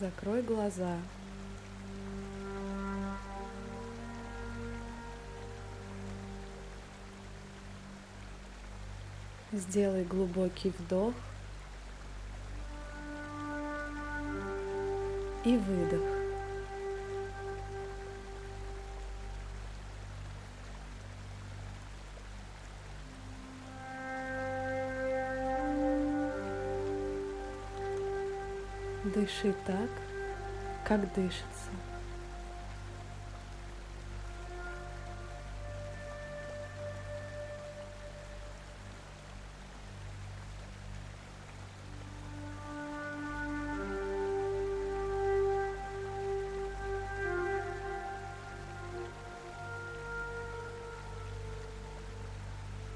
Закрой глаза. Сделай глубокий вдох и выдох. Дыши так, как дышится.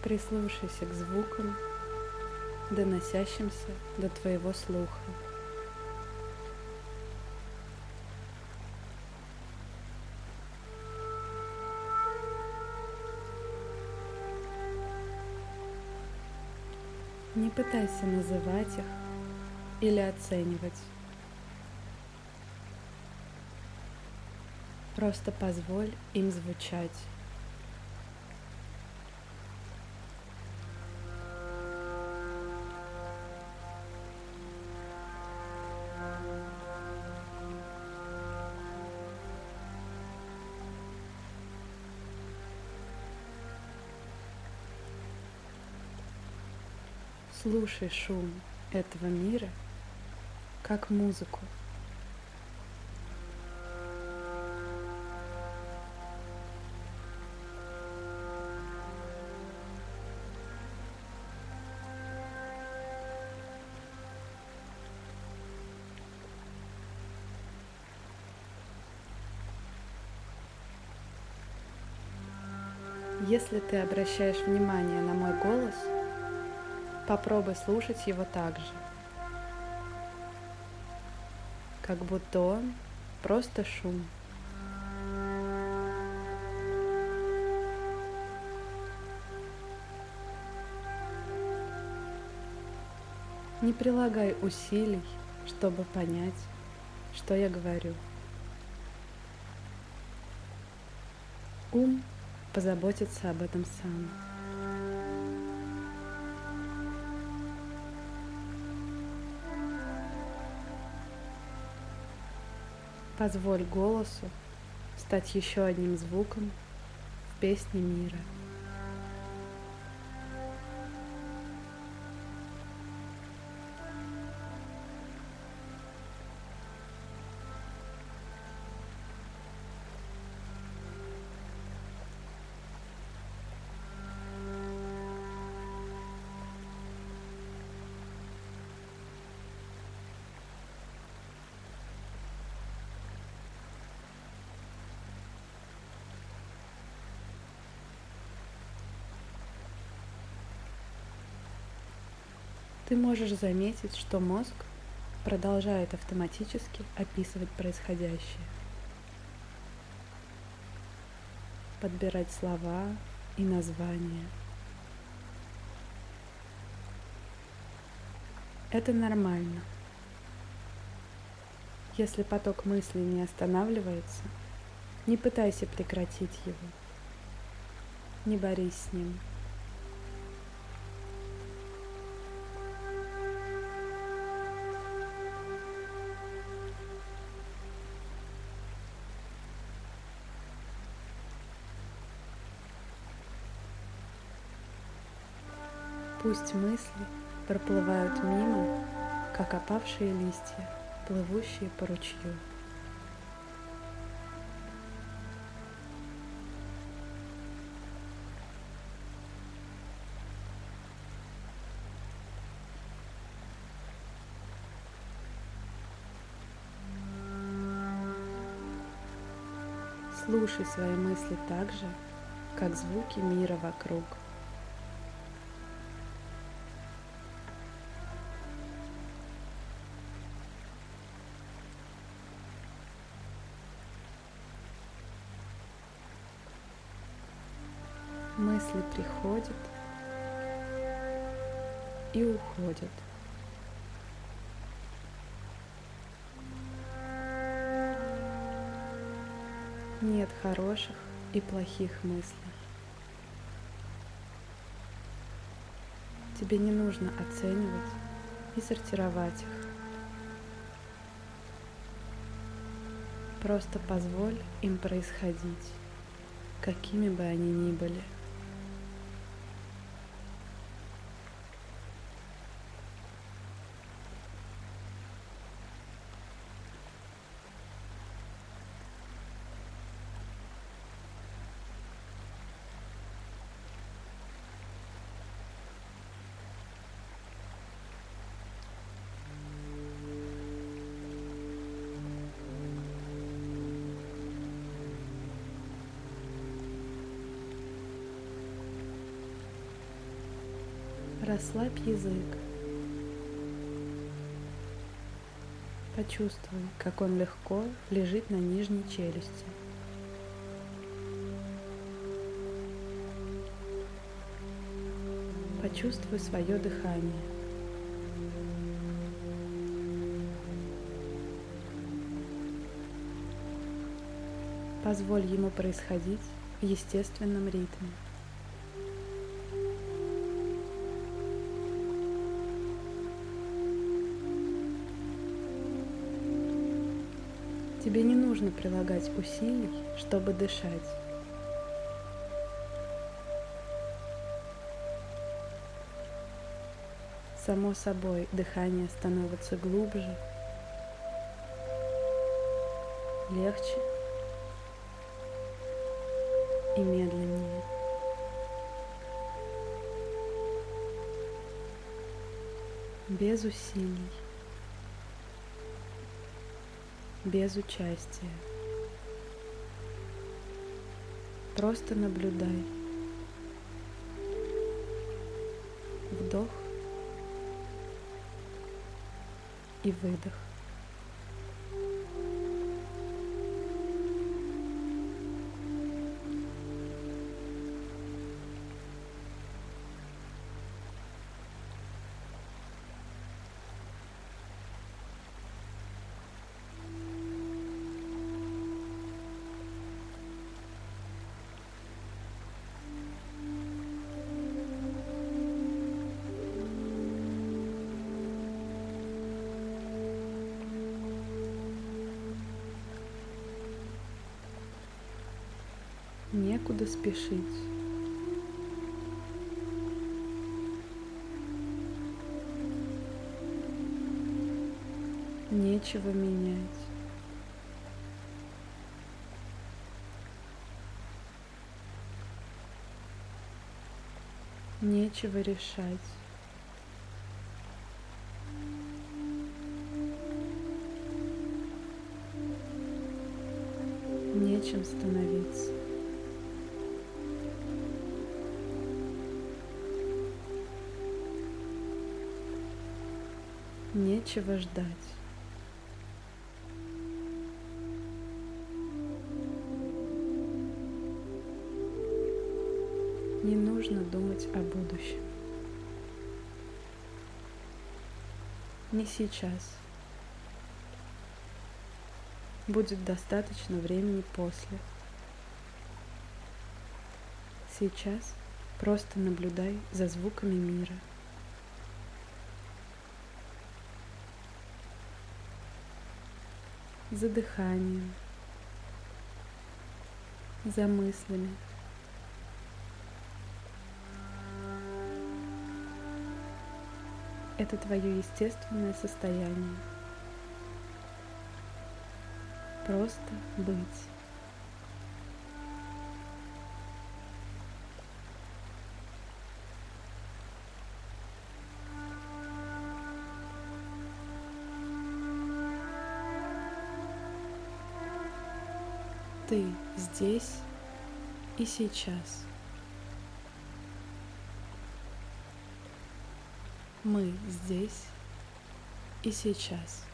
Прислушайся к звукам, доносящимся до твоего слуха. Не пытайся называть их или оценивать. Просто позволь им звучать. Слушай шум этого мира как музыку. Если ты обращаешь внимание на мой голос – Попробуй слушать его так же. Как будто он просто шум. Не прилагай усилий, чтобы понять, что я говорю. Ум позаботится об этом сам. Позволь голосу стать еще одним звуком в песне мира. Ты можешь заметить, что мозг продолжает автоматически описывать происходящее, подбирать слова и названия. Это нормально. Если поток мыслей не останавливается, не пытайся прекратить его. Не борись с ним. Пусть мысли проплывают мимо, как опавшие листья, плывущие по ручью. Слушай свои мысли так же, как звуки мира вокруг – мысли приходят и уходят. Нет хороших и плохих мыслей. Тебе не нужно оценивать и сортировать их. Просто позволь им происходить, какими бы они ни были. Расслабь язык. Почувствуй, как он легко лежит на нижней челюсти. Почувствуй свое дыхание. Позволь ему происходить в естественном ритме. Тебе не нужно прилагать усилий, чтобы дышать. Само собой, дыхание становится глубже, легче и медленнее. Без усилий без участия. Просто наблюдай. Вдох и выдох. Некуда спешить. Нечего менять. Нечего решать. Нечем становиться. Нечего ждать. Не нужно думать о будущем. Не сейчас. Будет достаточно времени после. Сейчас просто наблюдай за звуками мира – за дыханием, за мыслями. Это твое естественное состояние. Просто быть. Ты здесь и сейчас. Мы здесь и сейчас.